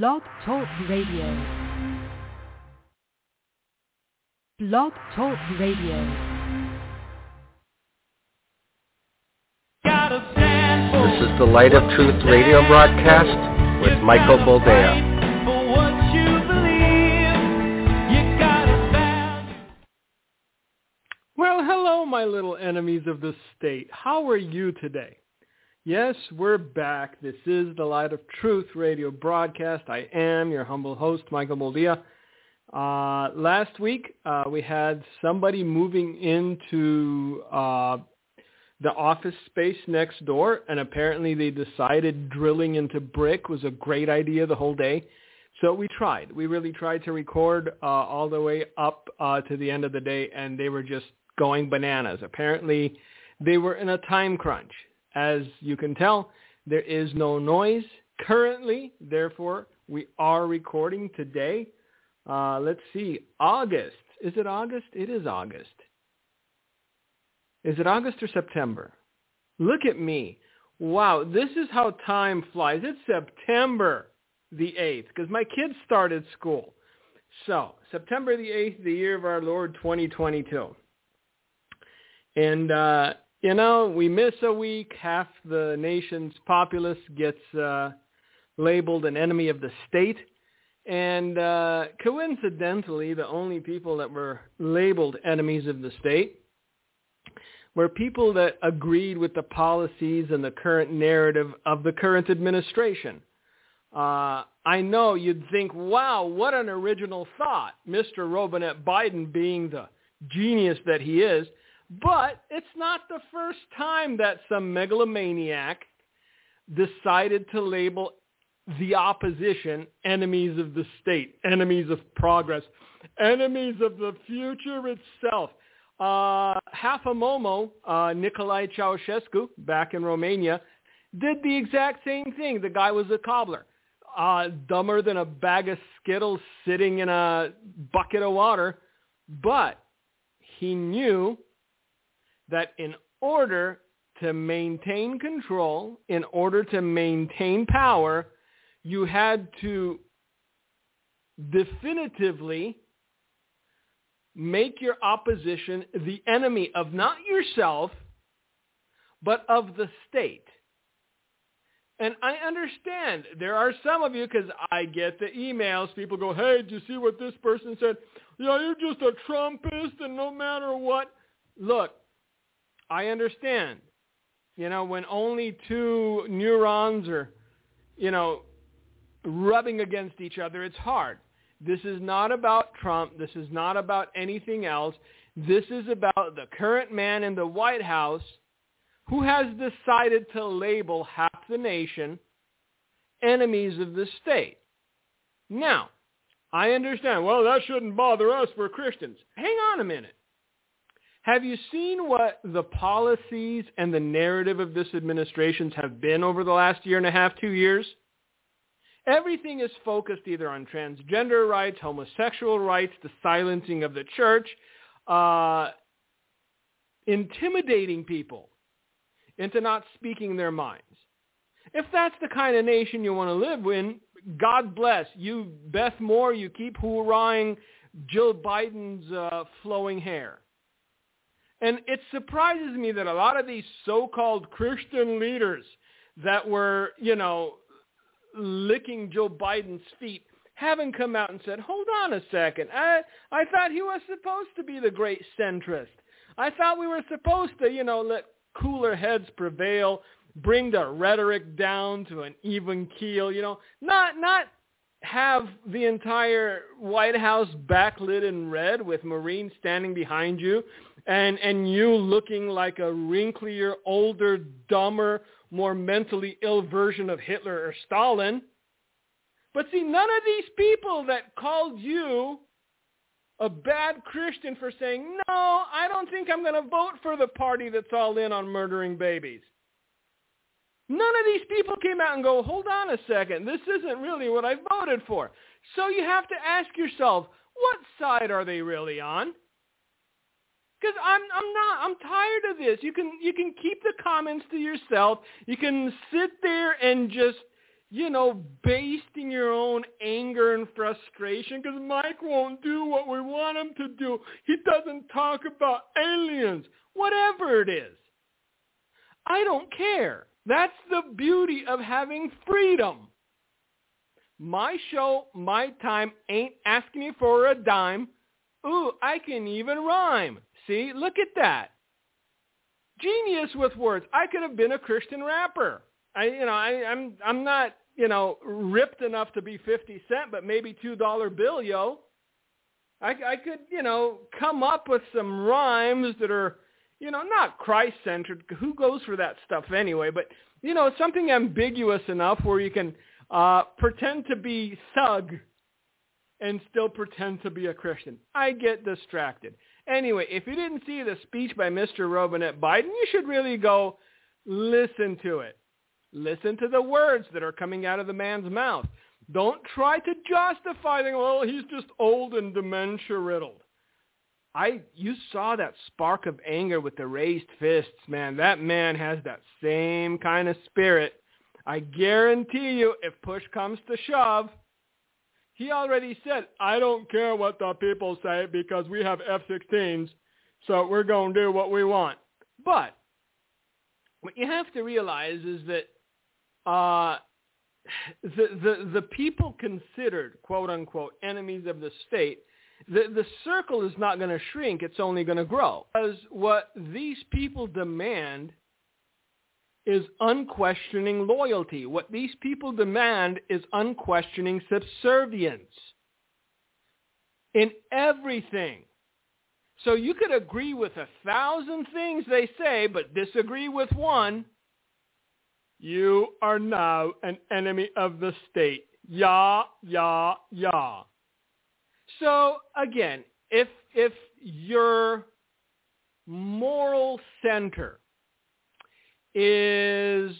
Blog Talk Radio. Blog Talk Radio. This is the Light of Truth radio broadcast with Michael Boldea. Well, hello, my little enemies of the state. How are you today? Yes, we're back. This is the Light of Truth radio broadcast. I am your humble host, Michael Boldea. Uh, last week, uh, we had somebody moving into uh, the office space next door, and apparently they decided drilling into brick was a great idea the whole day. So we tried. We really tried to record uh, all the way up uh, to the end of the day, and they were just going bananas. Apparently, they were in a time crunch. As you can tell, there is no noise currently. Therefore, we are recording today. Uh, let's see, August. Is it August? It is August. Is it August or September? Look at me. Wow, this is how time flies. It's September the 8th because my kids started school. So, September the 8th, the year of our Lord 2022. And, uh, you know, we miss a week. Half the nation's populace gets uh, labeled an enemy of the state. And uh, coincidentally, the only people that were labeled enemies of the state were people that agreed with the policies and the current narrative of the current administration. Uh, I know you'd think, wow, what an original thought, Mr. Robinette Biden being the genius that he is. But it's not the first time that some megalomaniac decided to label the opposition enemies of the state, enemies of progress, enemies of the future itself. Uh, half a Momo, uh, Nicolae Ceausescu, back in Romania, did the exact same thing. The guy was a cobbler, uh, dumber than a bag of Skittles sitting in a bucket of water, but he knew that in order to maintain control, in order to maintain power, you had to definitively make your opposition the enemy of not yourself, but of the state. And I understand there are some of you, because I get the emails, people go, hey, did you see what this person said? Yeah, you're just a Trumpist and no matter what. Look, I understand. You know, when only two neurons are, you know, rubbing against each other, it's hard. This is not about Trump. This is not about anything else. This is about the current man in the White House who has decided to label half the nation enemies of the state. Now, I understand, well, that shouldn't bother us. We're Christians. Hang on a minute. Have you seen what the policies and the narrative of this administrations have been over the last year and a half, two years? Everything is focused either on transgender rights, homosexual rights, the silencing of the church, uh, intimidating people into not speaking their minds. If that's the kind of nation you want to live in, God bless you, Beth Moore. You keep hoorahing Jill Biden's uh, flowing hair. And it surprises me that a lot of these so-called Christian leaders that were, you know, licking Joe Biden's feet haven't come out and said, hold on a second. I, I thought he was supposed to be the great centrist. I thought we were supposed to, you know, let cooler heads prevail, bring the rhetoric down to an even keel, you know, not, not have the entire White House backlit in red with Marines standing behind you and, and you looking like a wrinklier, older, dumber, more mentally ill version of Hitler or Stalin. But see, none of these people that called you a bad Christian for saying, no, I don't think I'm going to vote for the party that's all in on murdering babies. None of these people came out and go, hold on a second, this isn't really what I voted for. So you have to ask yourself, what side are they really on? Because I'm I'm not I'm tired of this. You can you can keep the comments to yourself. You can sit there and just you know baste in your own anger and frustration because Mike won't do what we want him to do. He doesn't talk about aliens, whatever it is. I don't care. That's the beauty of having freedom. My show, my time ain't asking me for a dime. Ooh, I can even rhyme. See, look at that. Genius with words. I could have been a Christian rapper. I, you know, I, I'm, I'm not, you know, ripped enough to be 50 Cent, but maybe $2 bill, yo. I, I could, you know, come up with some rhymes that are, you know, not Christ-centered. Who goes for that stuff anyway? But, you know, something ambiguous enough where you can uh, pretend to be thug and still pretend to be a Christian. I get distracted. Anyway, if you didn't see the speech by Mr. Robinette Biden, you should really go listen to it. Listen to the words that are coming out of the man's mouth. Don't try to justify them. Well, he's just old and dementia riddled. I you saw that spark of anger with the raised fists, man. That man has that same kind of spirit. I guarantee you, if push comes to shove, he already said, I don't care what the people say because we have F-16s, so we're going to do what we want. But what you have to realize is that uh, the, the, the people considered, quote unquote, enemies of the state, the, the circle is not going to shrink. It's only going to grow. Because what these people demand is unquestioning loyalty. What these people demand is unquestioning subservience in everything. So you could agree with a thousand things they say, but disagree with one. You are now an enemy of the state. Ya, ya, ya. So again, if if your moral center is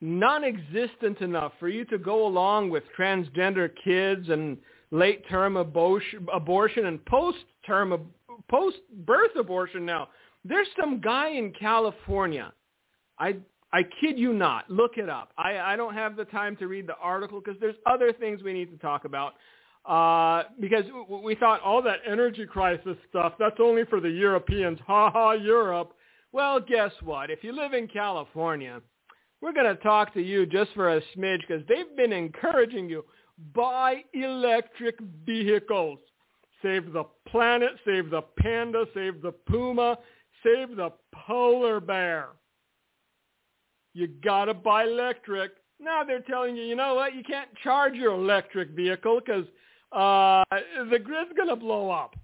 non-existent enough for you to go along with transgender kids and late-term abortion, abortion and post-term post-birth abortion now. There's some guy in California. I I kid you not. Look it up. I, I don't have the time to read the article because there's other things we need to talk about. Uh, because we thought all that energy crisis stuff, that's only for the Europeans. Ha ha, Europe. Well, guess what? If you live in California, we're going to talk to you just for a smidge because they've been encouraging you. Buy electric vehicles. Save the planet, save the panda, save the puma, save the polar bear. You got to buy electric. Now they're telling you, you know what? You can't charge your electric vehicle because uh, the grid's going to blow up.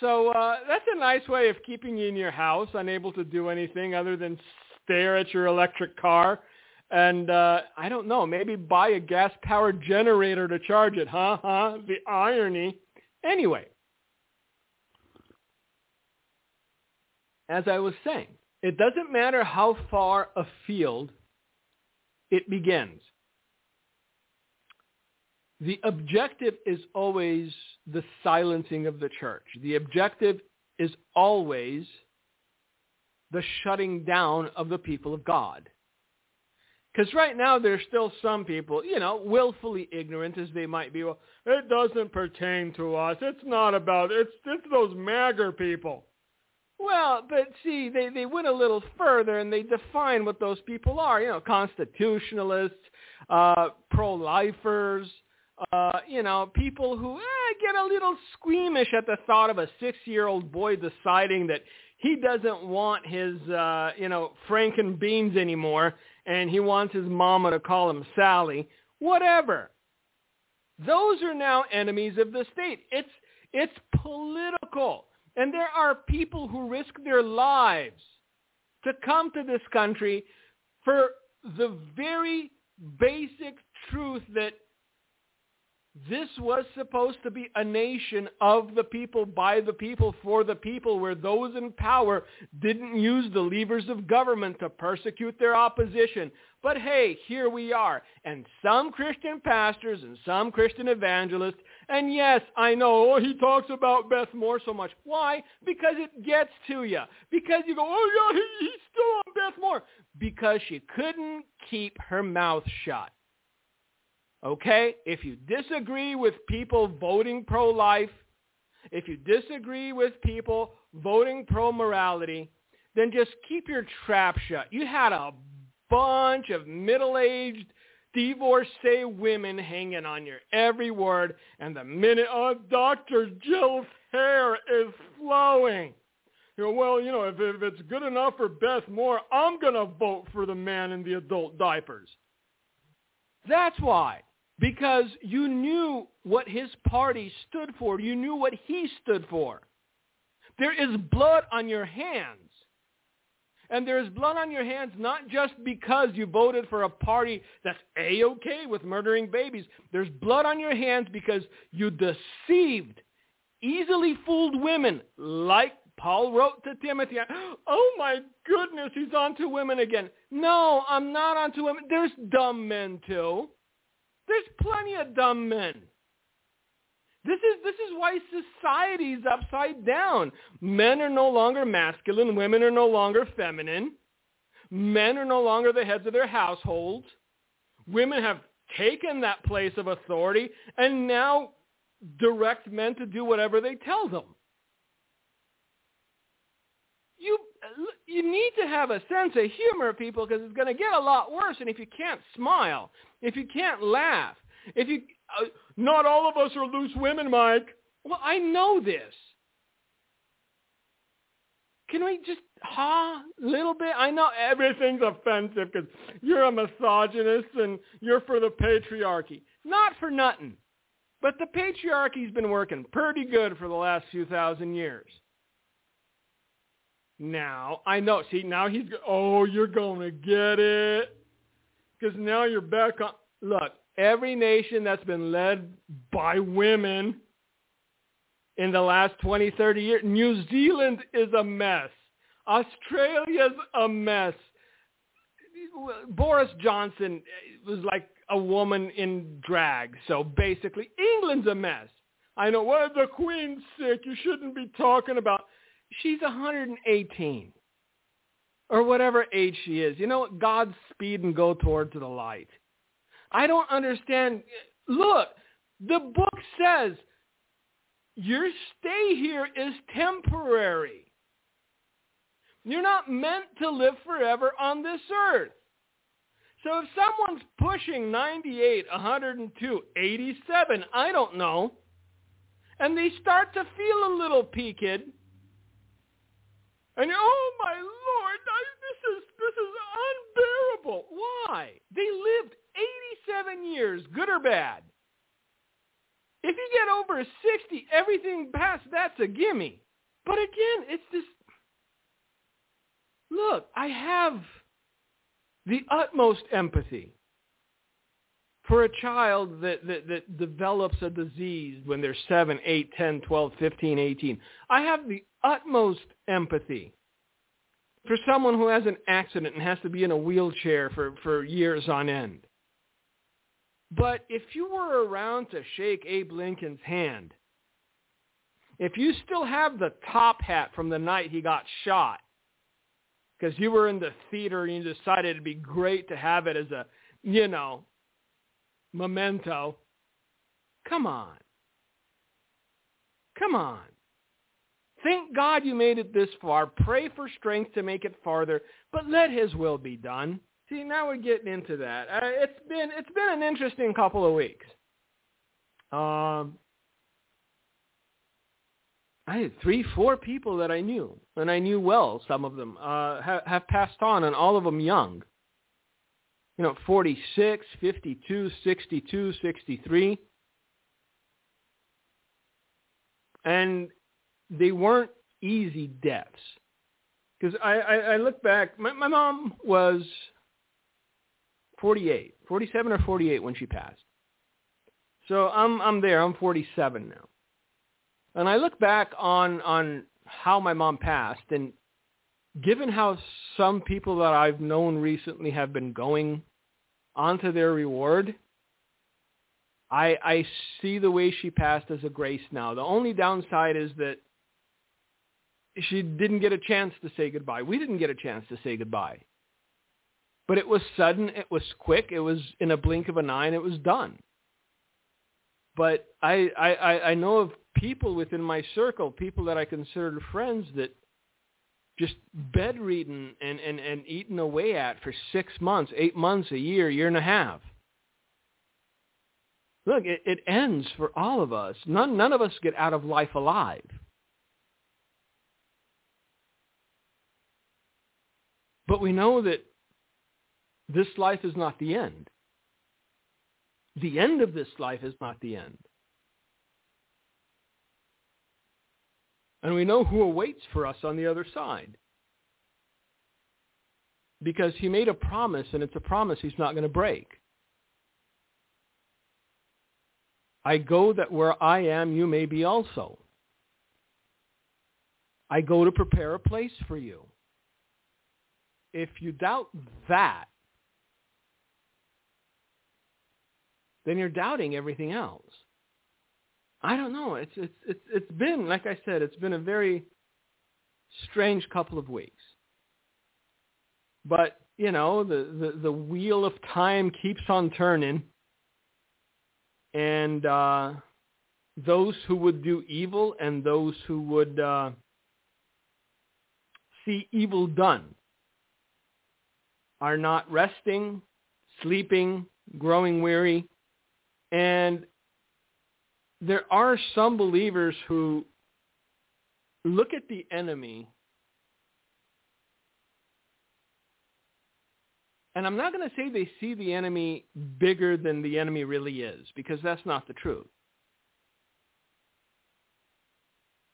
So uh, that's a nice way of keeping you in your house, unable to do anything other than stare at your electric car. And uh, I don't know, maybe buy a gas-powered generator to charge it, huh? Huh? The irony. Anyway, as I was saying, it doesn't matter how far afield it begins the objective is always the silencing of the church. The objective is always the shutting down of the people of God. Because right now there's still some people, you know, willfully ignorant as they might be. Well, it doesn't pertain to us. It's not about it's it's those MAGA people. Well, but see, they they went a little further and they define what those people are. You know, constitutionalists, uh, pro-lifers, uh, you know, people who eh, get a little squeamish at the thought of a six-year-old boy deciding that he doesn't want his, uh, you know, Franken beans anymore, and he wants his mama to call him Sally. Whatever. Those are now enemies of the state. It's it's political, and there are people who risk their lives to come to this country for the very basic truth that this was supposed to be a nation of the people, by the people, for the people, where those in power didn't use the levers of government to persecute their opposition. But hey, here we are. And some Christian pastors and some Christian evangelists, and yes, I know, oh, he talks about Beth Moore so much. Why? Because it gets to you. Because you go, oh yeah, he, he's still on Beth Moore. Because she couldn't keep her mouth shut. Okay? If you disagree with people voting pro-life, if you disagree with people voting pro-morality, then just keep your trap shut. You had a bunch of middle-aged divorcee women hanging on your every word, and the minute oh, Dr. Jill's hair is flowing. Well, you know, if, if it's good enough for Beth Moore, I'm going to vote for the man in the adult diapers. That's why. Because you knew what his party stood for. You knew what he stood for. There is blood on your hands. And there is blood on your hands not just because you voted for a party that's A-okay with murdering babies. There's blood on your hands because you deceived, easily fooled women like Paul wrote to Timothy, oh my goodness, he's on to women again. No, I'm not on to women. There's dumb men too. There's plenty of dumb men. This is this is why society is upside down. Men are no longer masculine, women are no longer feminine. Men are no longer the heads of their households. Women have taken that place of authority and now direct men to do whatever they tell them. You you need to have a sense of humor, people, because it's going to get a lot worse. And if you can't smile, if you can't laugh, if you uh, not all of us are loose women, Mike. Well, I know this. Can we just ha a little bit? I know everything's offensive because you're a misogynist and you're for the patriarchy. Not for nothing. But the patriarchy's been working pretty good for the last few thousand years. Now, I know. See, now he's, oh, you're going to get it. Because now you're back on. Look, every nation that's been led by women in the last 20, 30 years, New Zealand is a mess. Australia's a mess. Boris Johnson was like a woman in drag. So basically, England's a mess. I know, well, the Queen's sick. You shouldn't be talking about. She's 118 or whatever age she is. You know what? Godspeed and go towards the light. I don't understand. Look, the book says your stay here is temporary. You're not meant to live forever on this earth. So if someone's pushing 98, 102, 87, I don't know, and they start to feel a little peaked, and oh my lord, this is this is unbearable. Why? They lived 87 years, good or bad. If you get over 60, everything past that's a gimme. But again, it's just, look, I have the utmost empathy for a child that, that, that develops a disease when they're 7, 8, 10, 12, 15, 18. I have the utmost empathy for someone who has an accident and has to be in a wheelchair for, for years on end. But if you were around to shake Abe Lincoln's hand, if you still have the top hat from the night he got shot, because you were in the theater and you decided it'd be great to have it as a, you know, memento, come on. Come on. Thank God you made it this far. Pray for strength to make it farther, but let his will be done. See, now we're getting into that. Uh, it's been it's been an interesting couple of weeks. Um, I had three, four people that I knew, and I knew well. Some of them uh, have, have passed on, and all of them young. You know, 46, 52, 62, 63. And they weren't easy deaths. Because I, I, I look back, my, my mom was 48, 47 or 48 when she passed. So I'm I'm there. I'm 47 now. And I look back on on how my mom passed and given how some people that I've known recently have been going onto their reward, I I see the way she passed as a grace now. The only downside is that she didn't get a chance to say goodbye. We didn't get a chance to say goodbye. But it was sudden. It was quick. It was in a blink of an eye, and it was done. But I, I, I know of people within my circle, people that I considered friends that just bedridden and, and, and eaten away at for six months, eight months, a year, year and a half. Look, it, it ends for all of us. None, none of us get out of life alive. But we know that this life is not the end. The end of this life is not the end. And we know who awaits for us on the other side. Because he made a promise, and it's a promise he's not going to break. I go that where I am, you may be also. I go to prepare a place for you. If you doubt that, then you're doubting everything else. I don't know. It's it's it's it's been like I said, it's been a very strange couple of weeks. But, you know, the, the, the wheel of time keeps on turning. And uh, those who would do evil and those who would uh, see evil done are not resting, sleeping, growing weary. And there are some believers who look at the enemy and I'm not going to say they see the enemy bigger than the enemy really is because that's not the truth.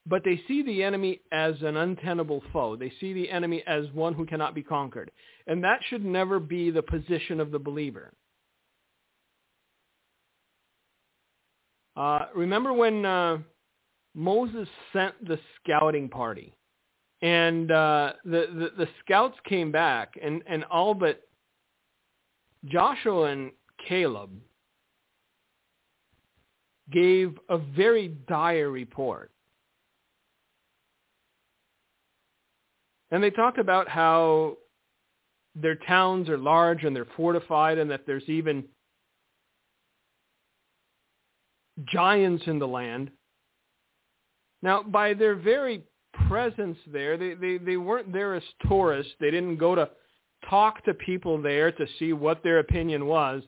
But they see the enemy as an untenable foe. They see the enemy as one who cannot be conquered. And that should never be the position of the believer. Uh, remember when uh, Moses sent the scouting party, and uh, the, the, the scouts came back, and, and all but Joshua and Caleb gave a very dire report. And they talked about how their towns are large and they're fortified and that there's even giants in the land. Now, by their very presence there, they, they, they weren't there as tourists. They didn't go to talk to people there to see what their opinion was.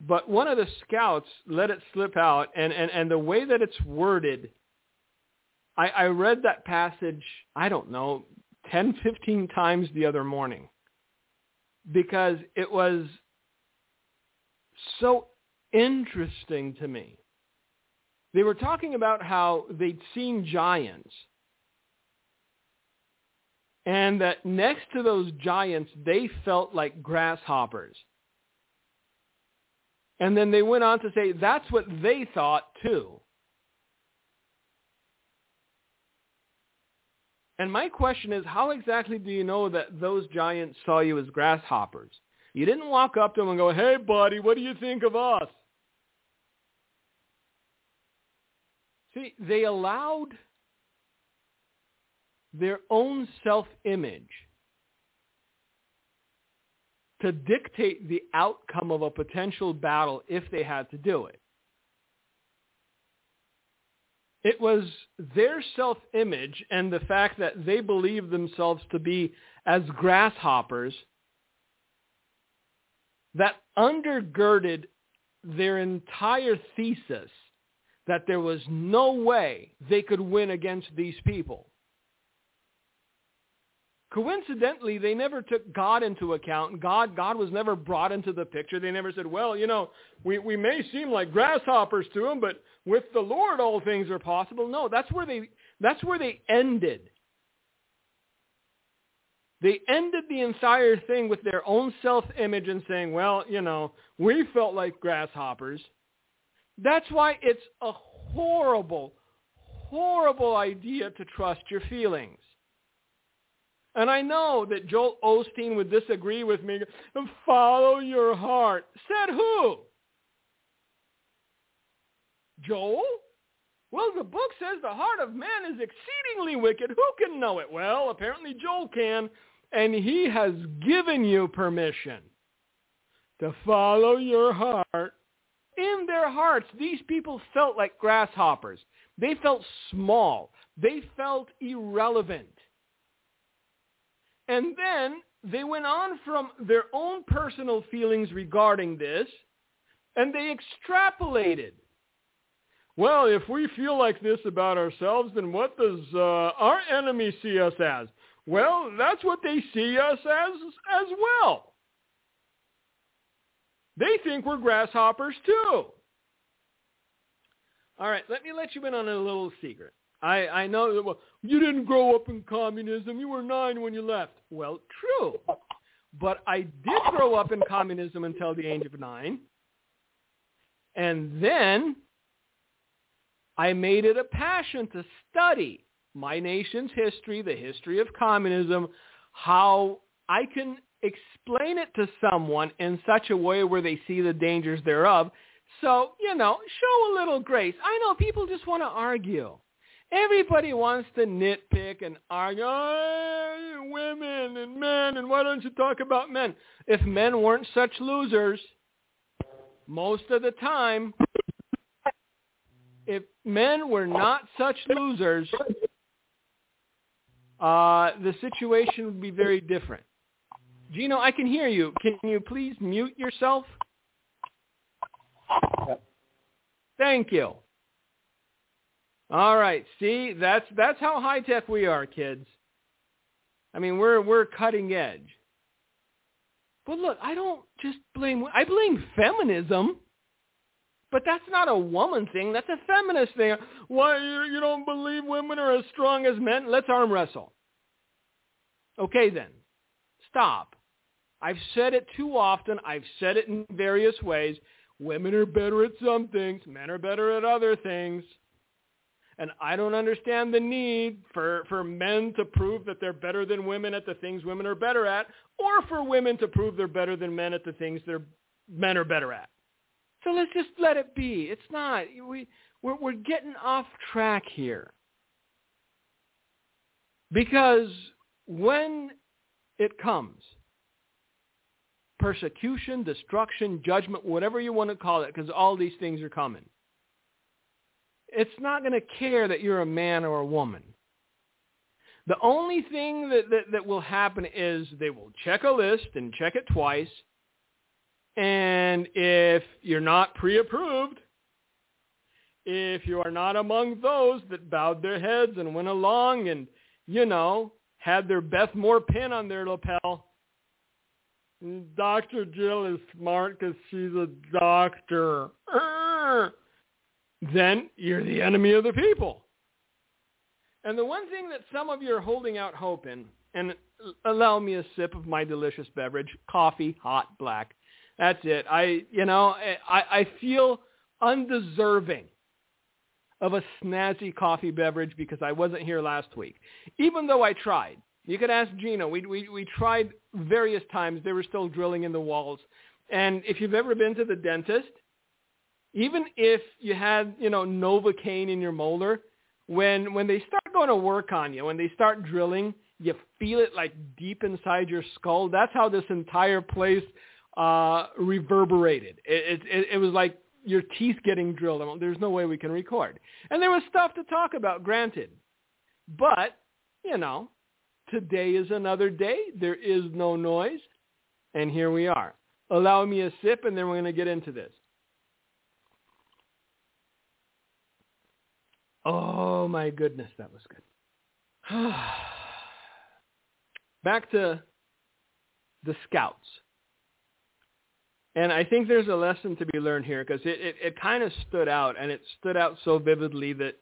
But one of the scouts let it slip out, and, and, and the way that it's worded, I, I read that passage, I don't know, 10, 15 times the other morning because it was so interesting to me. They were talking about how they'd seen giants and that next to those giants, they felt like grasshoppers. And then they went on to say that's what they thought too. And my question is, how exactly do you know that those giants saw you as grasshoppers? You didn't walk up to them and go, hey, buddy, what do you think of us? They allowed their own self-image to dictate the outcome of a potential battle if they had to do it. It was their self-image and the fact that they believed themselves to be as grasshoppers that undergirded their entire thesis that there was no way they could win against these people. Coincidentally, they never took God into account. God, God was never brought into the picture. They never said, well, you know, we, we may seem like grasshoppers to him, but with the Lord all things are possible. No, that's where they, that's where they ended. They ended the entire thing with their own self-image and saying, well, you know, we felt like grasshoppers. That's why it's a horrible, horrible idea to trust your feelings. And I know that Joel Osteen would disagree with me. Follow your heart. Said who? Joel? Well, the book says the heart of man is exceedingly wicked. Who can know it? Well, apparently Joel can, and he has given you permission to follow your heart in their hearts, these people felt like grasshoppers. They felt small. They felt irrelevant. And then they went on from their own personal feelings regarding this, and they extrapolated. Well, if we feel like this about ourselves, then what does uh, our enemy see us as? Well, that's what they see us as as well. They think we're grasshoppers too. All right, let me let you in on a little secret. I, I know that, well, you didn't grow up in communism. You were nine when you left. Well, true. But I did grow up in communism until the age of nine. And then I made it a passion to study my nation's history, the history of communism, how I can explain it to someone in such a way where they see the dangers thereof. So, you know, show a little grace. I know people just want to argue. Everybody wants to nitpick and argue, oh, women and men, and why don't you talk about men? If men weren't such losers, most of the time, if men were not such losers, uh, the situation would be very different. Gino, I can hear you. Can you please mute yourself? Thank you. All right. See, that's that's how high tech we are, kids. I mean, we're we're cutting edge. But look, I don't just blame I blame feminism. But that's not a woman thing. That's a feminist thing. Why you, you don't believe women are as strong as men? Let's arm wrestle. Okay then. Stop. I've said it too often. I've said it in various ways. Women are better at some things. Men are better at other things. And I don't understand the need for, for men to prove that they're better than women at the things women are better at, or for women to prove they're better than men at the things they're, men are better at. So let's just let it be. It's not. We, we're, we're getting off track here. Because when it comes, persecution, destruction, judgment, whatever you want to call it, because all these things are coming, it's not going to care that you're a man or a woman. The only thing that, that, that will happen is they will check a list and check it twice and if you're not pre-approved, if you are not among those that bowed their heads and went along and, you know, had their Beth Moore pin on their lapel, Dr. Jill is smart because she's a doctor. Then you're the enemy of the people. And the one thing that some of you are holding out hope in, and allow me a sip of my delicious beverage, coffee, hot, black. That's it. I, you know, I, I feel undeserving of a snazzy coffee beverage because I wasn't here last week. Even though I tried. You could ask Gino. We, we, we tried various times. They were still drilling in the walls. And if you've ever been to the dentist, even if you had, you know, Novocaine in your molar, when, when they start going to work on you, when they start drilling, you feel it like deep inside your skull. That's how this entire place uh, reverberated. It, it, it was like your teeth getting drilled. There's no way we can record. And there was stuff to talk about, granted. But, you know, today is another day. There is no noise. And here we are. Allow me a sip, and then we're going to get into this. Oh, my goodness, that was good. Back to the scouts. And I think there's a lesson to be learned here because it, it, it kind of stood out, and it stood out so vividly that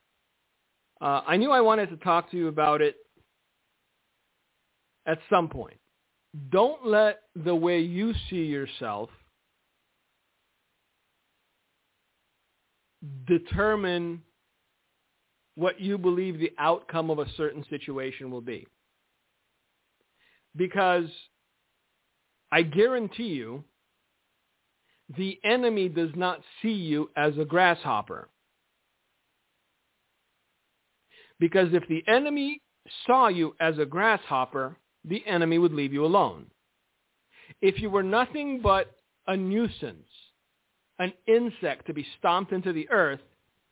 uh, I knew I wanted to talk to you about it at some point. Don't let the way you see yourself determine what you believe the outcome of a certain situation will be. Because I guarantee you the enemy does not see you as a grasshopper. Because if the enemy saw you as a grasshopper, the enemy would leave you alone. If you were nothing but a nuisance, an insect to be stomped into the earth,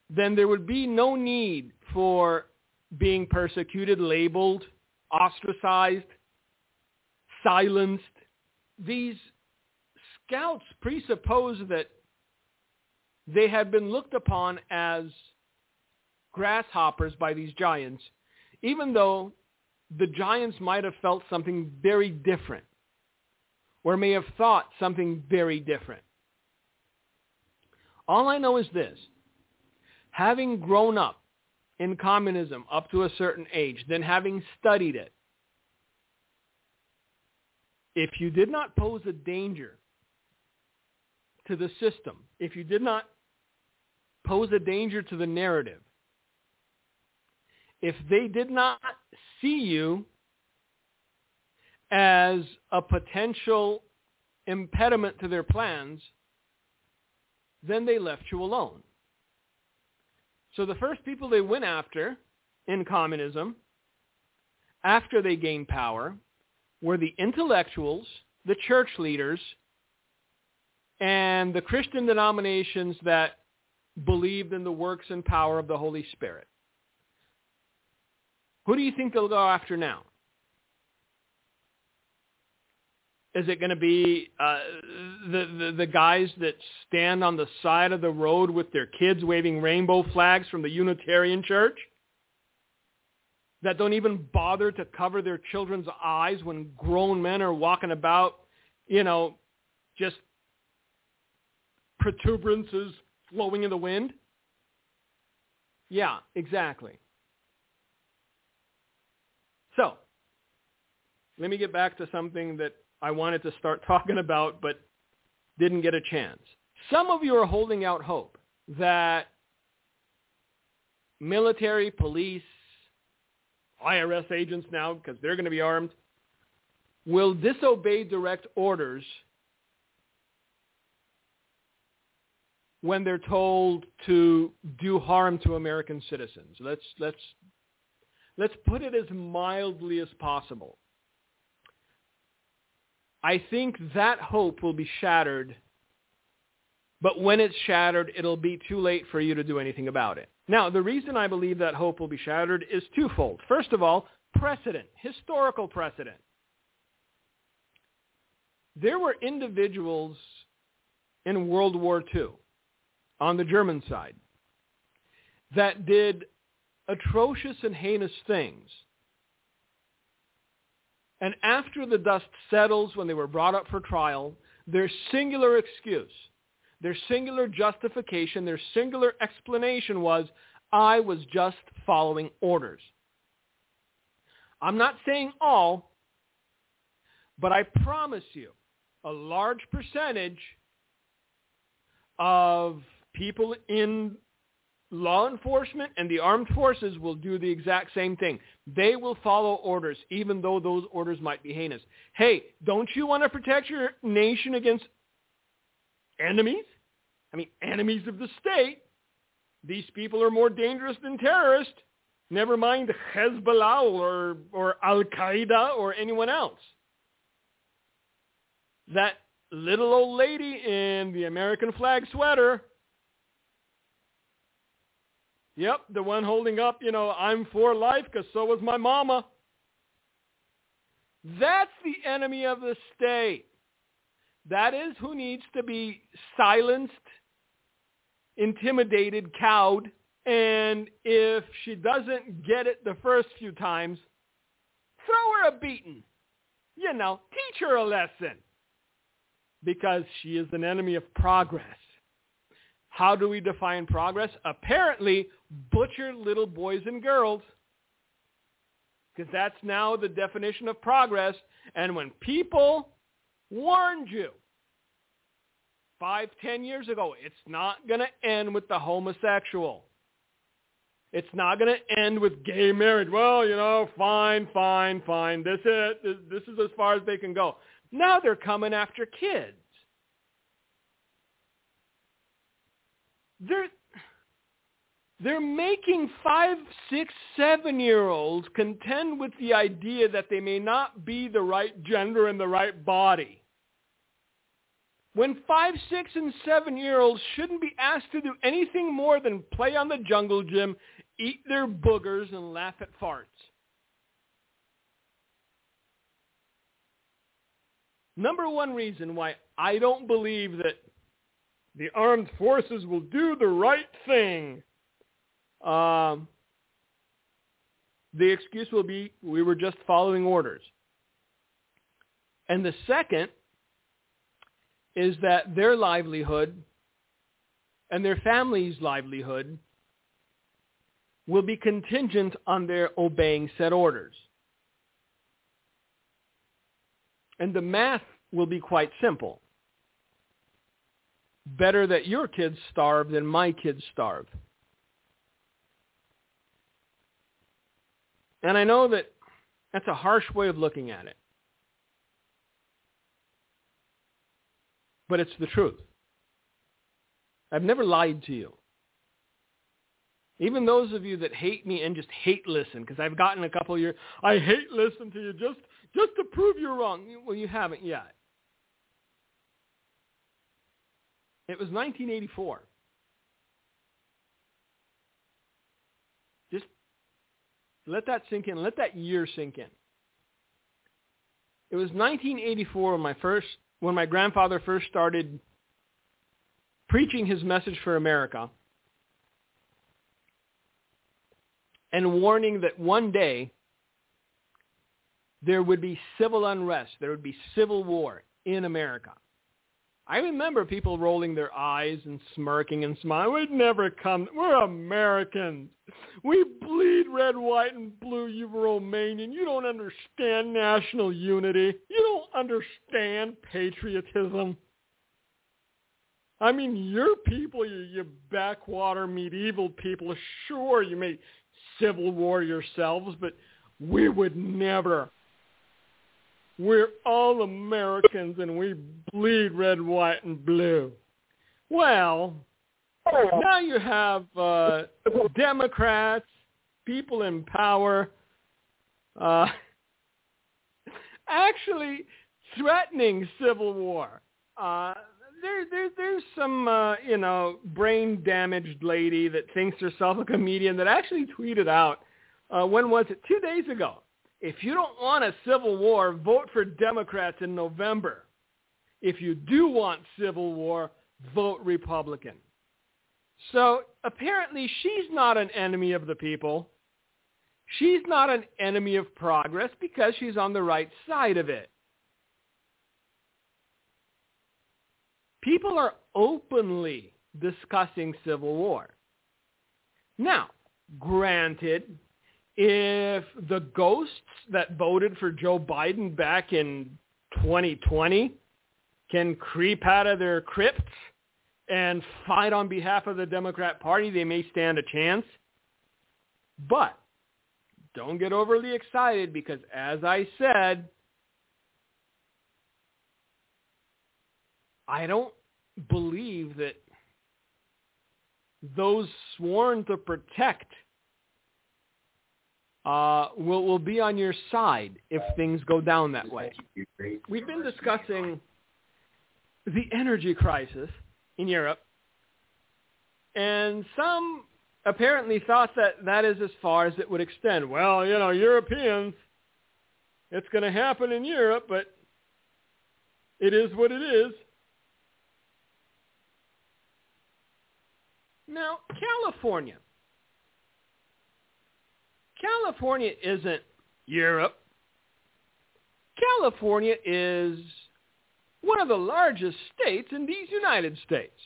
then there would be no need for being persecuted, labeled, ostracized, silenced. These scouts presuppose that they had been looked upon as grasshoppers by these giants, even though the giants might have felt something very different or may have thought something very different. All I know is this. Having grown up in communism up to a certain age, then having studied it, if you did not pose a danger to the system, if you did not pose a danger to the narrative, if they did not see you as a potential impediment to their plans, then they left you alone. So the first people they went after in communism, after they gained power, were the intellectuals, the church leaders, and the Christian denominations that believed in the works and power of the Holy Spirit. Who do you think they'll go after now? Is it going to be uh, the, the the guys that stand on the side of the road with their kids waving rainbow flags from the Unitarian Church? That don't even bother to cover their children's eyes when grown men are walking about, you know, just protuberances flowing in the wind? Yeah, exactly. So, let me get back to something that I wanted to start talking about but didn't get a chance. Some of you are holding out hope that military, police, IRS agents now, because they're going to be armed, will disobey direct orders when they're told to do harm to American citizens. Let's let's let's put it as mildly as possible. I think that hope will be shattered, but when it's shattered, it'll be too late for you to do anything about it. Now, the reason I believe that hope will be shattered is twofold. First of all, precedent, historical precedent. There were individuals in World War II on the German side that did atrocious and heinous things and after the dust settles, when they were brought up for trial, their singular excuse, their singular justification, their singular explanation was, I was just following orders. I'm not saying all, but I promise you a large percentage of people in law enforcement and the armed forces will do the exact same thing. They will follow orders, even though those orders might be heinous. Hey, don't you want to protect your nation against enemies? I mean, enemies of the state. These people are more dangerous than terrorists. Never mind Hezbollah or, or Al-Qaeda or anyone else. That little old lady in the American flag sweater Yep, the one holding up, you know, I'm for life because so was my mama. That's the enemy of the state. That is who needs to be silenced, intimidated, cowed, and if she doesn't get it the first few times, throw her a beating. You know, teach her a lesson. Because she is an enemy of progress. How do we define progress? Apparently, butcher little boys and girls. Because that's now the definition of progress. And when people warned you five, ten years ago, it's not going to end with the homosexual. It's not going to end with gay marriage. Well, you know, fine, fine, fine. This is this is as far as they can go. Now they're coming after kids. They're they're making five, six, seven-year-olds contend with the idea that they may not be the right gender and the right body. when five, six, and seven-year-olds shouldn't be asked to do anything more than play on the jungle gym, eat their boogers, and laugh at farts. Number one reason why I don't believe that the armed forces will do the right thing. Um, the excuse will be we were just following orders. And the second is that their livelihood and their family's livelihood will be contingent on their obeying said orders. And the math will be quite simple. Better that your kids starve than my kids starve. And I know that that's a harsh way of looking at it. But it's the truth. I've never lied to you. Even those of you that hate me and just hate listen, because I've gotten a couple of years, I hate listen to you just just to prove you're wrong. Well, you haven't yet. It was 1984. Just let that sink in. Let that year sink in. It was 1984 when my first, when my grandfather first started preaching his message for America and warning that one day there would be civil unrest, there would be civil war in America. I remember people rolling their eyes and smirking and smiling. We'd never come. We're Americans. We bleed red, white, and blue. You're Romanian. You don't understand national unity. You don't understand patriotism. I mean, your people, you, you backwater medieval people, sure, you made civil war yourselves, but we would never. We're all Americans and we bleed red, white, and blue. Well, now you have uh, Democrats, people in power, uh, actually threatening civil war. Uh, there, there, there's some, uh, you know, brain damaged lady that thinks herself a comedian that actually tweeted out, uh, when was it? Two days ago if you don't want a civil war, vote for Democrats in November. If you do want civil war, vote Republican. So apparently she's not an enemy of the people. She's not an enemy of progress because she's on the right side of it. People are openly discussing civil war. Now, granted, if the ghosts that voted for Joe Biden back in 2020 can creep out of their crypts and fight on behalf of the Democrat Party, they may stand a chance. But don't get overly excited because as I said, I don't believe that those sworn to protect uh, will will be on your side if things go down that way. We've been discussing the energy crisis in Europe, and some apparently thought that that is as far as it would extend. Well, you know, Europeans, it's going to happen in Europe, but it is what it is. Now, California California isn't Europe. California is one of the largest states in these United States.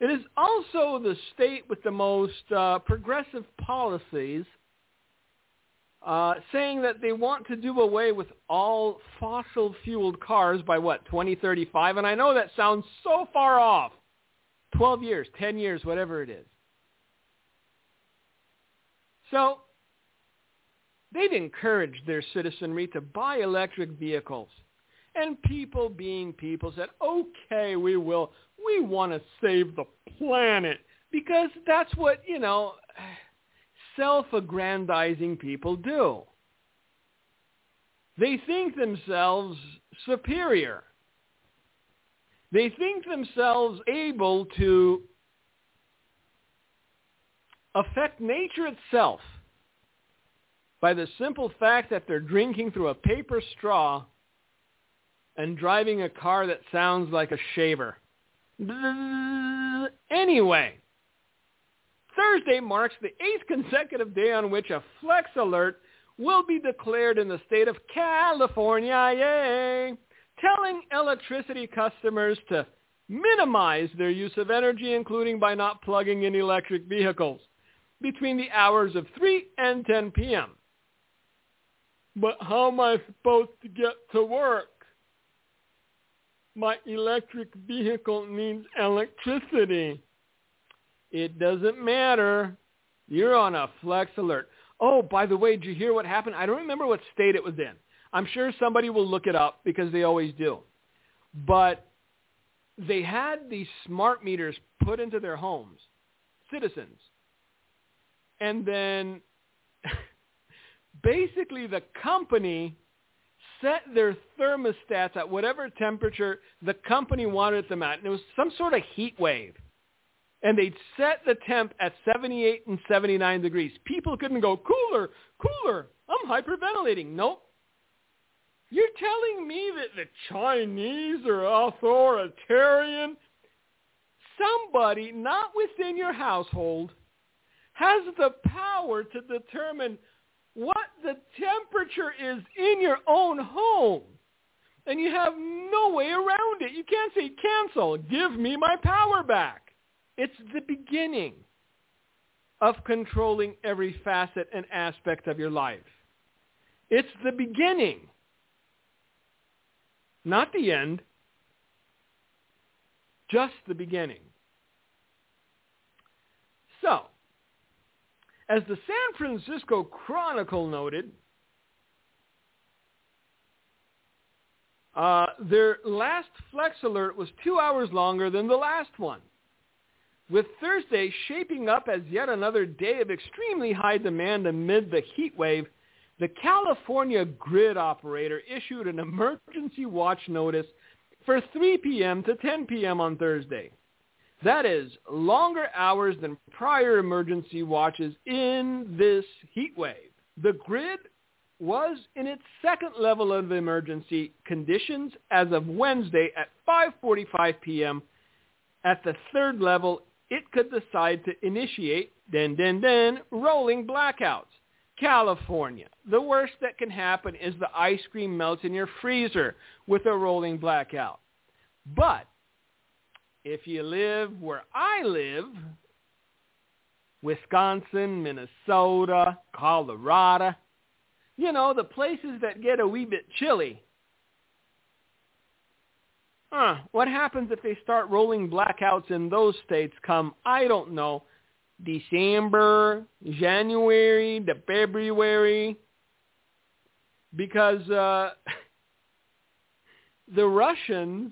It is also the state with the most uh, progressive policies uh, saying that they want to do away with all fossil-fueled cars by what, 2035? And I know that sounds so far off. 12 years, 10 years, whatever it is. So they've encouraged their citizenry to buy electric vehicles. And people being people said, okay, we will. We want to save the planet because that's what, you know, self-aggrandizing people do. They think themselves superior. They think themselves able to affect nature itself by the simple fact that they're drinking through a paper straw and driving a car that sounds like a shaver. Anyway, Thursday marks the eighth consecutive day on which a flex alert will be declared in the state of California, yay, telling electricity customers to minimize their use of energy, including by not plugging in electric vehicles between the hours of 3 and 10 p.m. But how am I supposed to get to work? My electric vehicle needs electricity. It doesn't matter. You're on a flex alert. Oh, by the way, did you hear what happened? I don't remember what state it was in. I'm sure somebody will look it up because they always do. But they had these smart meters put into their homes, citizens. And then basically the company set their thermostats at whatever temperature the company wanted them at. And it was some sort of heat wave. And they'd set the temp at 78 and 79 degrees. People couldn't go, cooler, cooler. I'm hyperventilating. Nope. You're telling me that the Chinese are authoritarian? Somebody not within your household has the power to determine what the temperature is in your own home. And you have no way around it. You can't say cancel. Give me my power back. It's the beginning of controlling every facet and aspect of your life. It's the beginning, not the end, just the beginning. So, as the San Francisco Chronicle noted, uh, their last flex alert was two hours longer than the last one, with Thursday shaping up as yet another day of extremely high demand amid the heat wave. The California grid operator issued an emergency watch notice for 3 p.m. to 10 p.m. on Thursday. That is longer hours than prior emergency watches in this heat wave. The grid was in its second level of emergency conditions as of Wednesday at 5.45 p.m. At the third level, it could decide to initiate, then, then, then, rolling blackouts. California. The worst that can happen is the ice cream melts in your freezer with a rolling blackout. But if you live where I live, Wisconsin, Minnesota, Colorado, you know, the places that get a wee bit chilly. Huh, what happens if they start rolling blackouts in those states come, I don't know, December, January, the February? Because uh, the Russians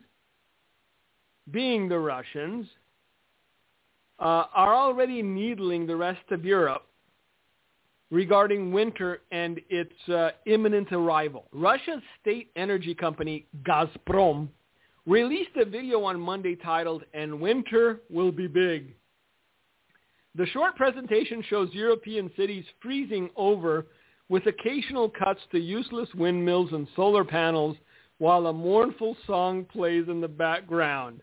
being the Russians, uh, are already needling the rest of Europe regarding winter and its uh, imminent arrival. Russia's state energy company, Gazprom, released a video on Monday titled, And Winter Will Be Big. The short presentation shows European cities freezing over with occasional cuts to useless windmills and solar panels while a mournful song plays in the background.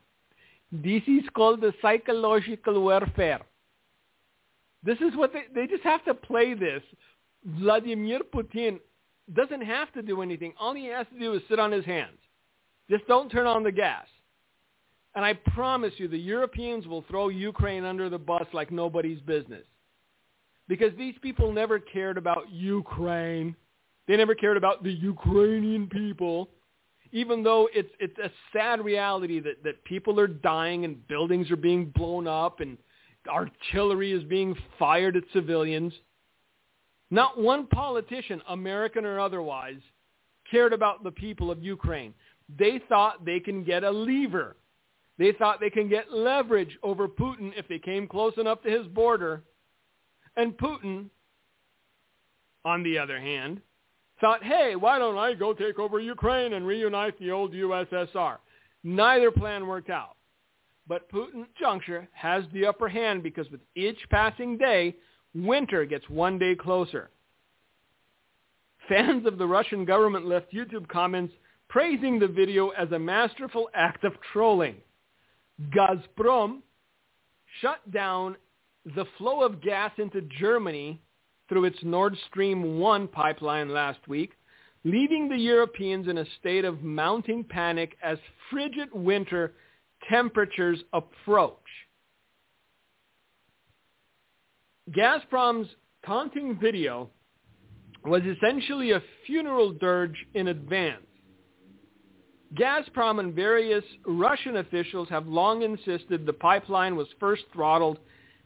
This is called the psychological warfare. This is what they, they just have to play this. Vladimir Putin doesn't have to do anything. All he has to do is sit on his hands. Just don't turn on the gas. And I promise you, the Europeans will throw Ukraine under the bus like nobody's business. Because these people never cared about Ukraine. They never cared about the Ukrainian people even though it's it's a sad reality that that people are dying and buildings are being blown up and artillery is being fired at civilians. Not one politician, American or otherwise, cared about the people of Ukraine. They thought they can get a lever. They thought they can get leverage over Putin if they came close enough to his border. And Putin, on the other hand, thought, hey, why don't I go take over Ukraine and reunite the old USSR? Neither plan worked out. But Putin juncture has the upper hand because with each passing day, winter gets one day closer. Fans of the Russian government left YouTube comments praising the video as a masterful act of trolling. Gazprom shut down the flow of gas into Germany through its Nord Stream 1 pipeline last week, leaving the Europeans in a state of mounting panic as frigid winter temperatures approach. Gazprom's taunting video was essentially a funeral dirge in advance. Gazprom and various Russian officials have long insisted the pipeline was first throttled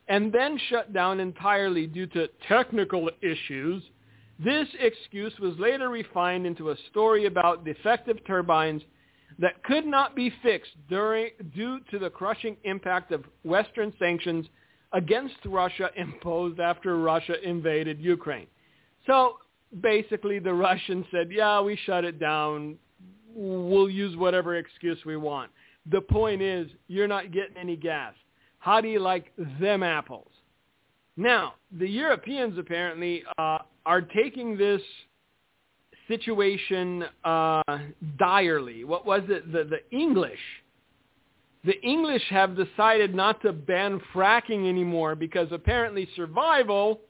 and then shut down entirely due to technical issues. This excuse was later refined into a story about defective turbines that could not be fixed during, due to the crushing impact of Western sanctions against Russia imposed after Russia invaded Ukraine. So basically the Russians said, yeah, we shut it down. We'll use whatever excuse we want. The point is, you're not getting any gas. How do you like them apples? Now, the Europeans apparently uh, are taking this situation uh, direly. What was it? The, the English. The English have decided not to ban fracking anymore because apparently survival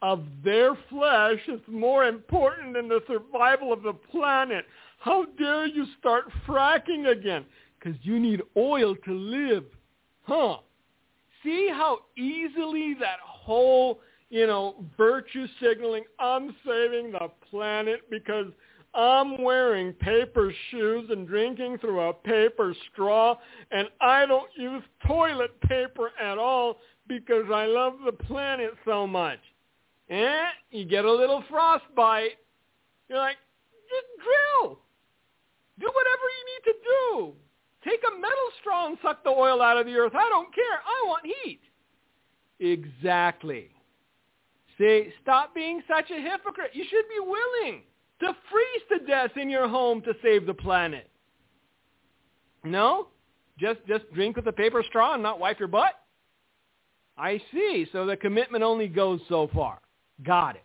of their flesh is more important than the survival of the planet. How dare you start fracking again? Because you need oil to live. Huh. See how easily that whole, you know, virtue signaling, I'm saving the planet because I'm wearing paper shoes and drinking through a paper straw and I don't use toilet paper at all because I love the planet so much. Eh? You get a little frostbite. You're like, just drill. Do whatever you need to do. Take a and suck the oil out of the earth. I don't care. I want heat. Exactly. See, stop being such a hypocrite. You should be willing to freeze to death in your home to save the planet. No? Just just drink with a paper straw and not wipe your butt? I see. So the commitment only goes so far. Got it.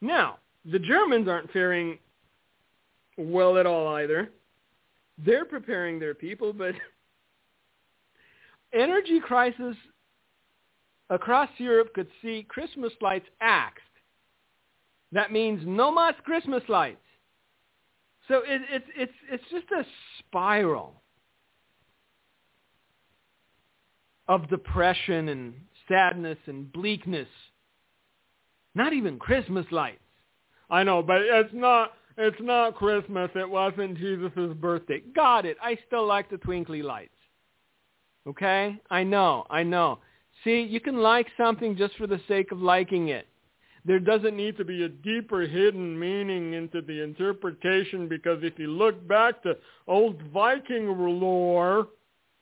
Now, the Germans aren't faring well at all either they're preparing their people, but energy crisis across Europe could see Christmas lights axed. That means no more Christmas lights. So it, it's it's it's just a spiral of depression and sadness and bleakness. Not even Christmas lights. I know, but it's not it's not Christmas. It wasn't Jesus' birthday. Got it. I still like the twinkly lights. Okay? I know. I know. See, you can like something just for the sake of liking it. There doesn't need to be a deeper hidden meaning into the interpretation because if you look back to old Viking lore,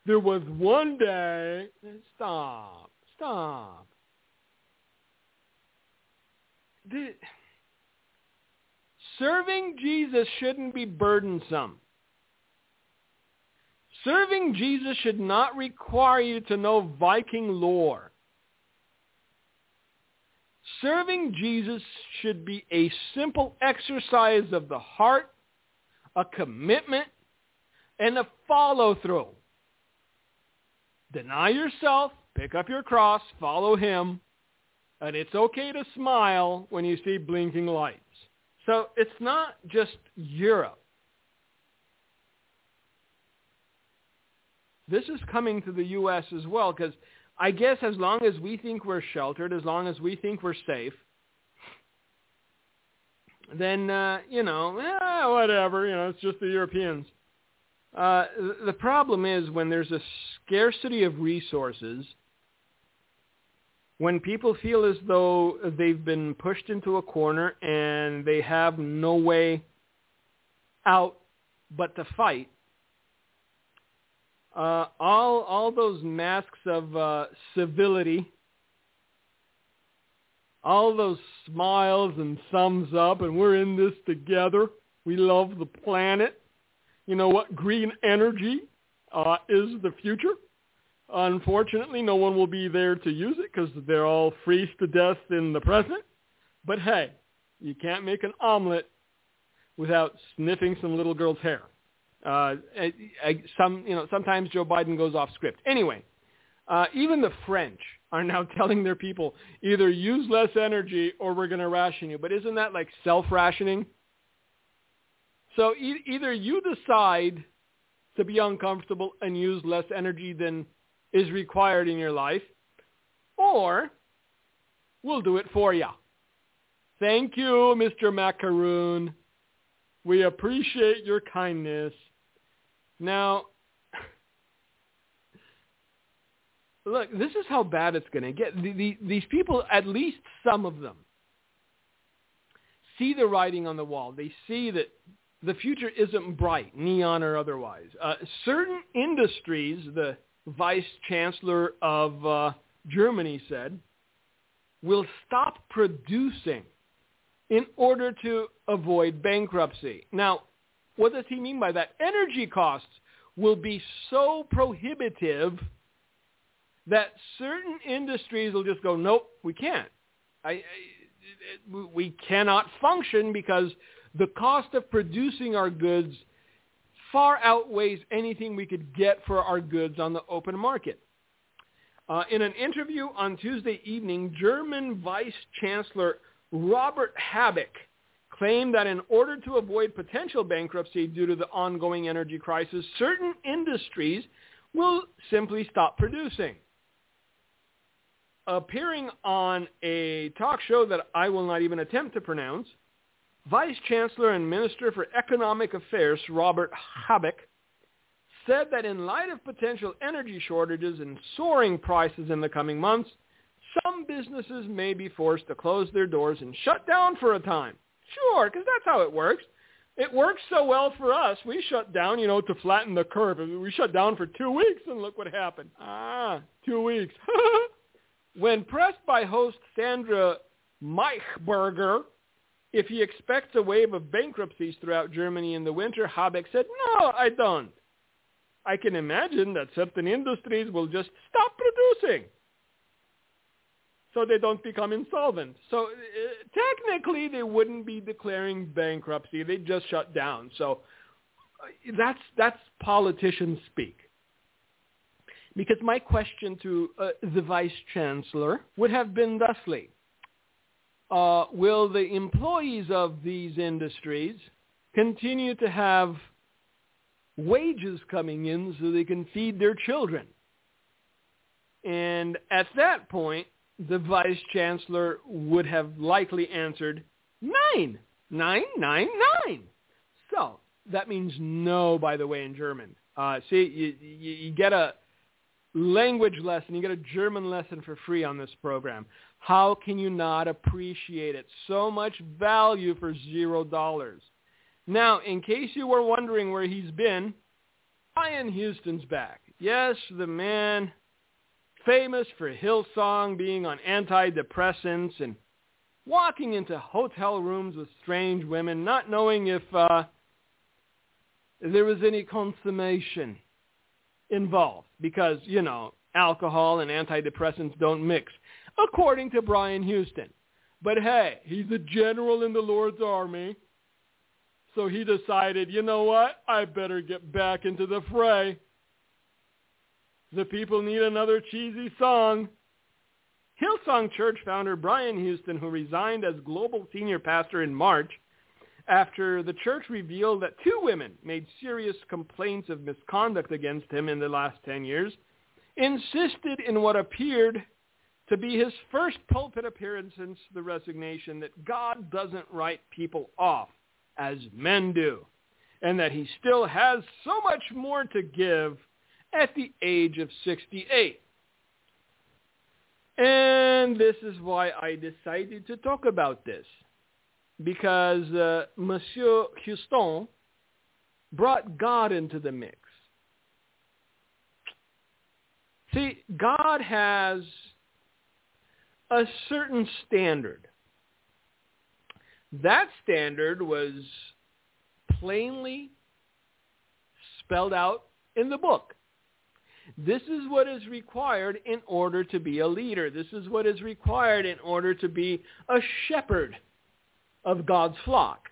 there was one day... Stop. Stop. The, Serving Jesus shouldn't be burdensome. Serving Jesus should not require you to know Viking lore. Serving Jesus should be a simple exercise of the heart, a commitment, and a follow-through. Deny yourself, pick up your cross, follow him, and it's okay to smile when you see blinking lights. So it's not just Europe. This is coming to the U.S. as well because I guess as long as we think we're sheltered, as long as we think we're safe, then, uh, you know, eh, whatever, you know, it's just the Europeans. Uh, the problem is when there's a scarcity of resources – when people feel as though they've been pushed into a corner and they have no way out but to fight, uh, all all those masks of uh, civility, all those smiles and thumbs up, and we're in this together. We love the planet. you know what, green energy uh, is the future. Unfortunately, no one will be there to use it because they're all freeze to death in the present. But hey, you can't make an omelet without sniffing some little girl's hair. Uh, I, I, some, you know, sometimes Joe Biden goes off script. Anyway, uh, even the French are now telling their people either use less energy or we're going to ration you. But isn't that like self-rationing? So e- either you decide to be uncomfortable and use less energy than is required in your life, or we'll do it for you. Thank you, Mr. Macaroon. We appreciate your kindness. Now, look, this is how bad it's going to get. The, the, these people, at least some of them, see the writing on the wall. They see that the future isn't bright, neon or otherwise. Uh, certain industries, the vice chancellor of uh, Germany said, will stop producing in order to avoid bankruptcy. Now, what does he mean by that? Energy costs will be so prohibitive that certain industries will just go, nope, we can't. I, I, we cannot function because the cost of producing our goods far outweighs anything we could get for our goods on the open market. Uh, in an interview on Tuesday evening, German Vice Chancellor Robert Habeck claimed that in order to avoid potential bankruptcy due to the ongoing energy crisis, certain industries will simply stop producing. Appearing on a talk show that I will not even attempt to pronounce, Vice Chancellor and Minister for Economic Affairs Robert Habeck said that in light of potential energy shortages and soaring prices in the coming months, some businesses may be forced to close their doors and shut down for a time. Sure, because that's how it works. It works so well for us. We shut down, you know, to flatten the curve. We shut down for two weeks, and look what happened. Ah, two weeks. when pressed by host Sandra Maischberger if he expects a wave of bankruptcies throughout Germany in the winter, Habeck said, no, I don't. I can imagine that certain industries will just stop producing so they don't become insolvent. So uh, technically, they wouldn't be declaring bankruptcy. They just shut down. So uh, that's that's politician speak. Because my question to uh, the vice chancellor would have been thusly: uh, Will the employees of these industries continue to have wages coming in so they can feed their children? And at that point, the vice chancellor would have likely answered nine, nine, nine, nine. So that means no, by the way, in German. Uh, see, you, you, you get a language lesson, you get a German lesson for free on this program. How can you not appreciate it? So much value for zero dollars. Now, in case you were wondering where he's been, Brian Houston's back. Yes, the man famous for Hillsong being on antidepressants and walking into hotel rooms with strange women, not knowing if uh, there was any consummation involved because, you know, alcohol and antidepressants don't mix, according to Brian Houston. But hey, he's a general in the Lord's army. So he decided, you know what? I better get back into the fray. The people need another cheesy song. Hillsong Church founder Brian Houston, who resigned as global senior pastor in March after the church revealed that two women made serious complaints of misconduct against him in the last 10 years, insisted in what appeared to be his first pulpit appearance since the resignation that God doesn't write people off as men do, and that he still has so much more to give at the age of 68. And this is why I decided to talk about this. Because uh, Monsieur Houston brought God into the mix. See, God has a certain standard. That standard was plainly spelled out in the book. This is what is required in order to be a leader. This is what is required in order to be a shepherd of God's flock.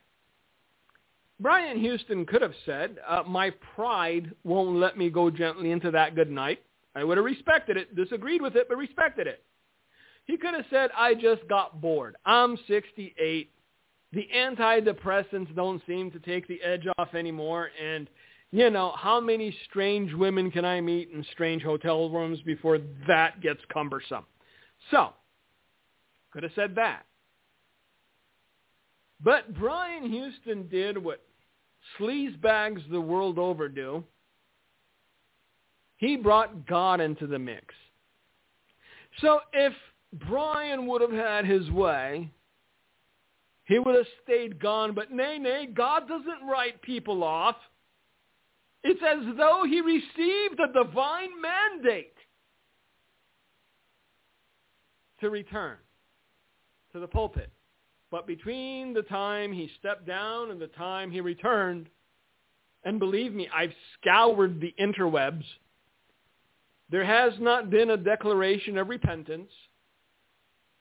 Brian Houston could have said, uh, my pride won't let me go gently into that good night. I would have respected it, disagreed with it, but respected it. He could have said, I just got bored. I'm 68. The antidepressants don't seem to take the edge off anymore. And, you know, how many strange women can I meet in strange hotel rooms before that gets cumbersome? So, could have said that. But Brian Houston did what sleazebags the world over do. He brought God into the mix. So if Brian would have had his way, he would have stayed gone. But nay, nay, God doesn't write people off. It's as though he received a divine mandate to return to the pulpit. But between the time he stepped down and the time he returned, and believe me, I've scoured the interwebs, there has not been a declaration of repentance.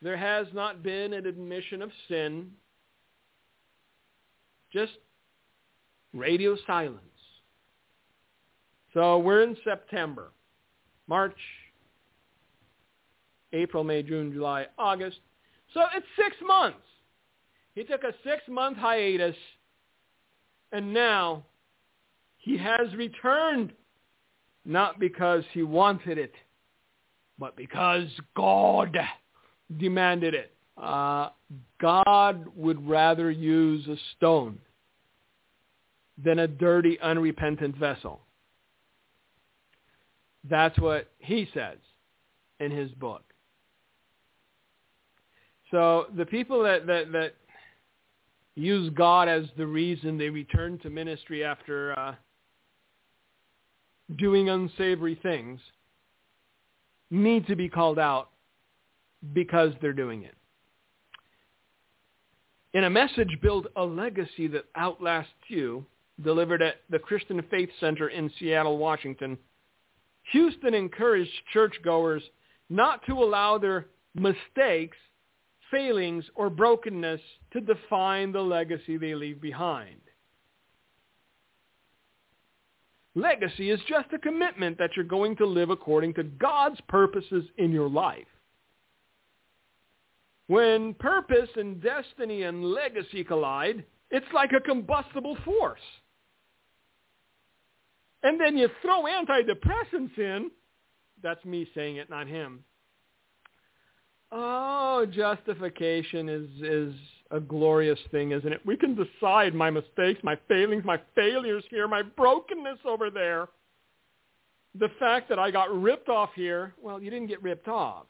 There has not been an admission of sin. Just radio silence. So we're in September, March, April, May, June, July, August. So it's six months. He took a six-month hiatus, and now he has returned, not because he wanted it, but because God demanded it. Uh, God would rather use a stone than a dirty, unrepentant vessel. That's what he says in his book. So the people that, that, that use God as the reason they return to ministry after uh, doing unsavory things need to be called out because they're doing it. In a message, Build a Legacy That Outlasts You, delivered at the Christian Faith Center in Seattle, Washington, Houston encouraged churchgoers not to allow their mistakes failings, or brokenness to define the legacy they leave behind. Legacy is just a commitment that you're going to live according to God's purposes in your life. When purpose and destiny and legacy collide, it's like a combustible force. And then you throw antidepressants in. That's me saying it, not him. Oh, justification is is a glorious thing, isn't it? We can decide my mistakes, my failings, my failures here, my brokenness over there. The fact that I got ripped off here, well, you didn't get ripped off.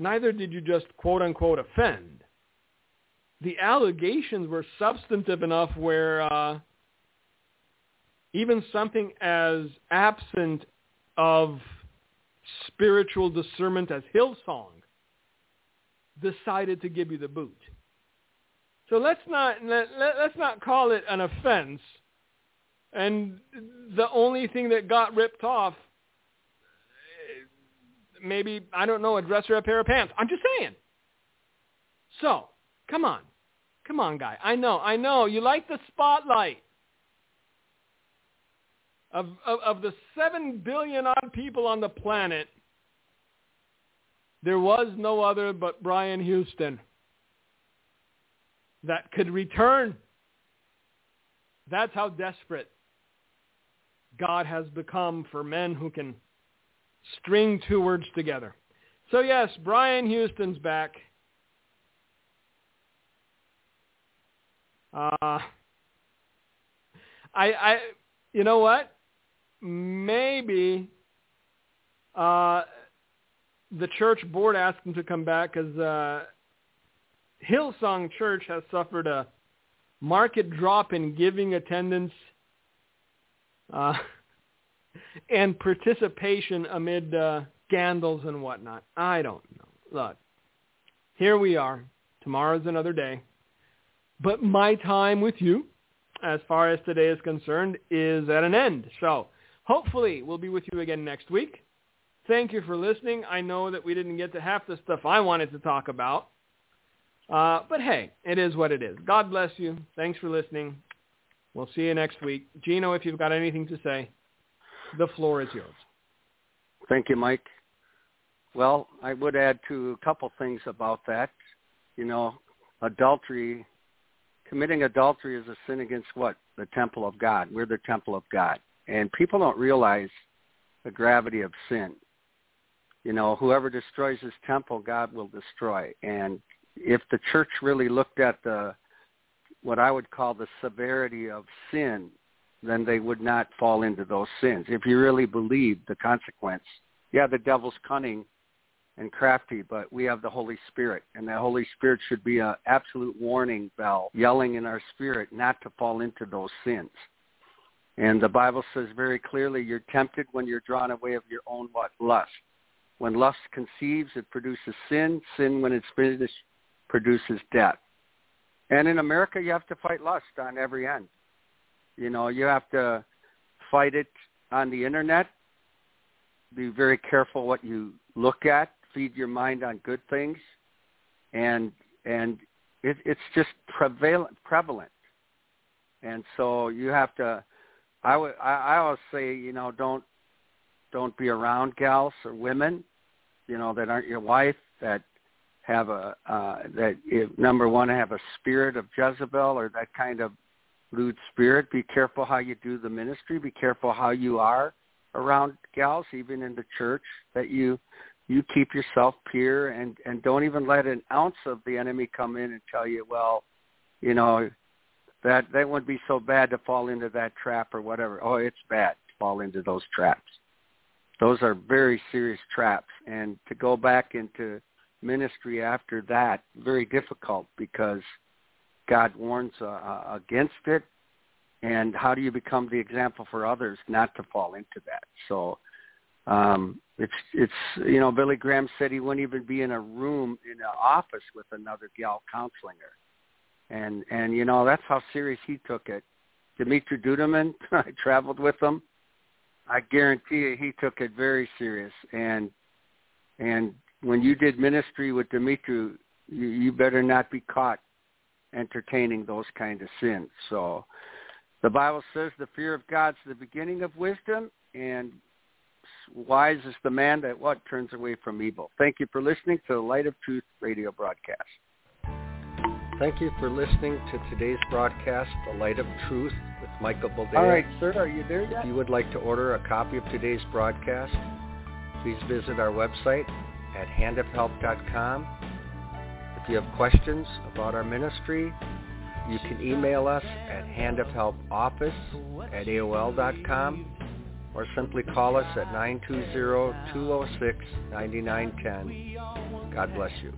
Neither did you just quote unquote offend. The allegations were substantive enough where uh, even something as absent of spiritual discernment as Hillsong decided to give you the boot. So let's not let, let's not call it an offense. And the only thing that got ripped off, maybe I don't know, a dress or a pair of pants. I'm just saying. So come on, come on, guy. I know, I know. You like the spotlight. Of, of, of the 7 billion odd people on the planet, there was no other but Brian Houston that could return. That's how desperate God has become for men who can string two words together. So yes, Brian Houston's back. Uh, I, I, you know what? maybe uh, the church board asked him to come back because uh, Hillsong Church has suffered a market drop in giving attendance uh, and participation amid uh, scandals and whatnot. I don't know. Look, here we are. Tomorrow's another day. But my time with you as far as today is concerned, is at an end. So hopefully we'll be with you again next week. Thank you for listening. I know that we didn't get to half the stuff I wanted to talk about. Uh, but hey, it is what it is. God bless you. Thanks for listening. We'll see you next week. Gino, if you've got anything to say, the floor is yours. Thank you, Mike. Well, I would add to a couple things about that. You know, adultery, committing adultery is a sin against what? The temple of God. We're the temple of God. And people don't realize the gravity of sin. You know, whoever destroys his temple, God will destroy. And if the church really looked at the what I would call the severity of sin, then they would not fall into those sins. If you really believe the consequence, yeah, the devil's cunning and crafty, but we have the Holy Spirit, and the Holy Spirit should be an absolute warning bell yelling in our spirit not to fall into those sins. And the Bible says very clearly, you're tempted when you're drawn away of your own lust. When lust conceives, it produces sin. Sin, when it's finished, produces death. And in America, you have to fight lust on every end. You know, you have to fight it on the internet. Be very careful what you look at. Feed your mind on good things, and and it, it's just prevalent prevalent. And so you have to. I would. I, I always say, you know, don't don't be around gals or women, you know, that aren't your wife that have a uh, that if, number one have a spirit of Jezebel or that kind of lewd spirit. Be careful how you do the ministry. Be careful how you are around gals, even in the church. That you you keep yourself pure and and don't even let an ounce of the enemy come in and tell you, well, you know, that that wouldn't be so bad to fall into that trap or whatever. Oh, it's bad to fall into those traps. Those are very serious traps, and to go back into ministry after that very difficult because God warns uh, uh, against it. And how do you become the example for others not to fall into that? So um, it's it's you know Billy Graham said he wouldn't even be in a room in an office with another gal counseling her, and and you know that's how serious he took it. Dimitri Duduman, I traveled with him. I guarantee you he took it very serious, and and when you did ministry with Dimitri, you, you better not be caught entertaining those kind of sins. So the Bible says the fear of God's the beginning of wisdom, and wise is the man that what turns away from evil. Thank you for listening to the Light of Truth radio broadcast. Thank you for listening to today's broadcast, The Light of Truth, with Michael Boldea. All right, sir, are you there yet? If you would like to order a copy of today's broadcast, please visit our website at handofhelp.com. You have questions about our ministry, you can email us at handofhelpoffice at AOL.com or simply call us at 920-206-9910. God bless you.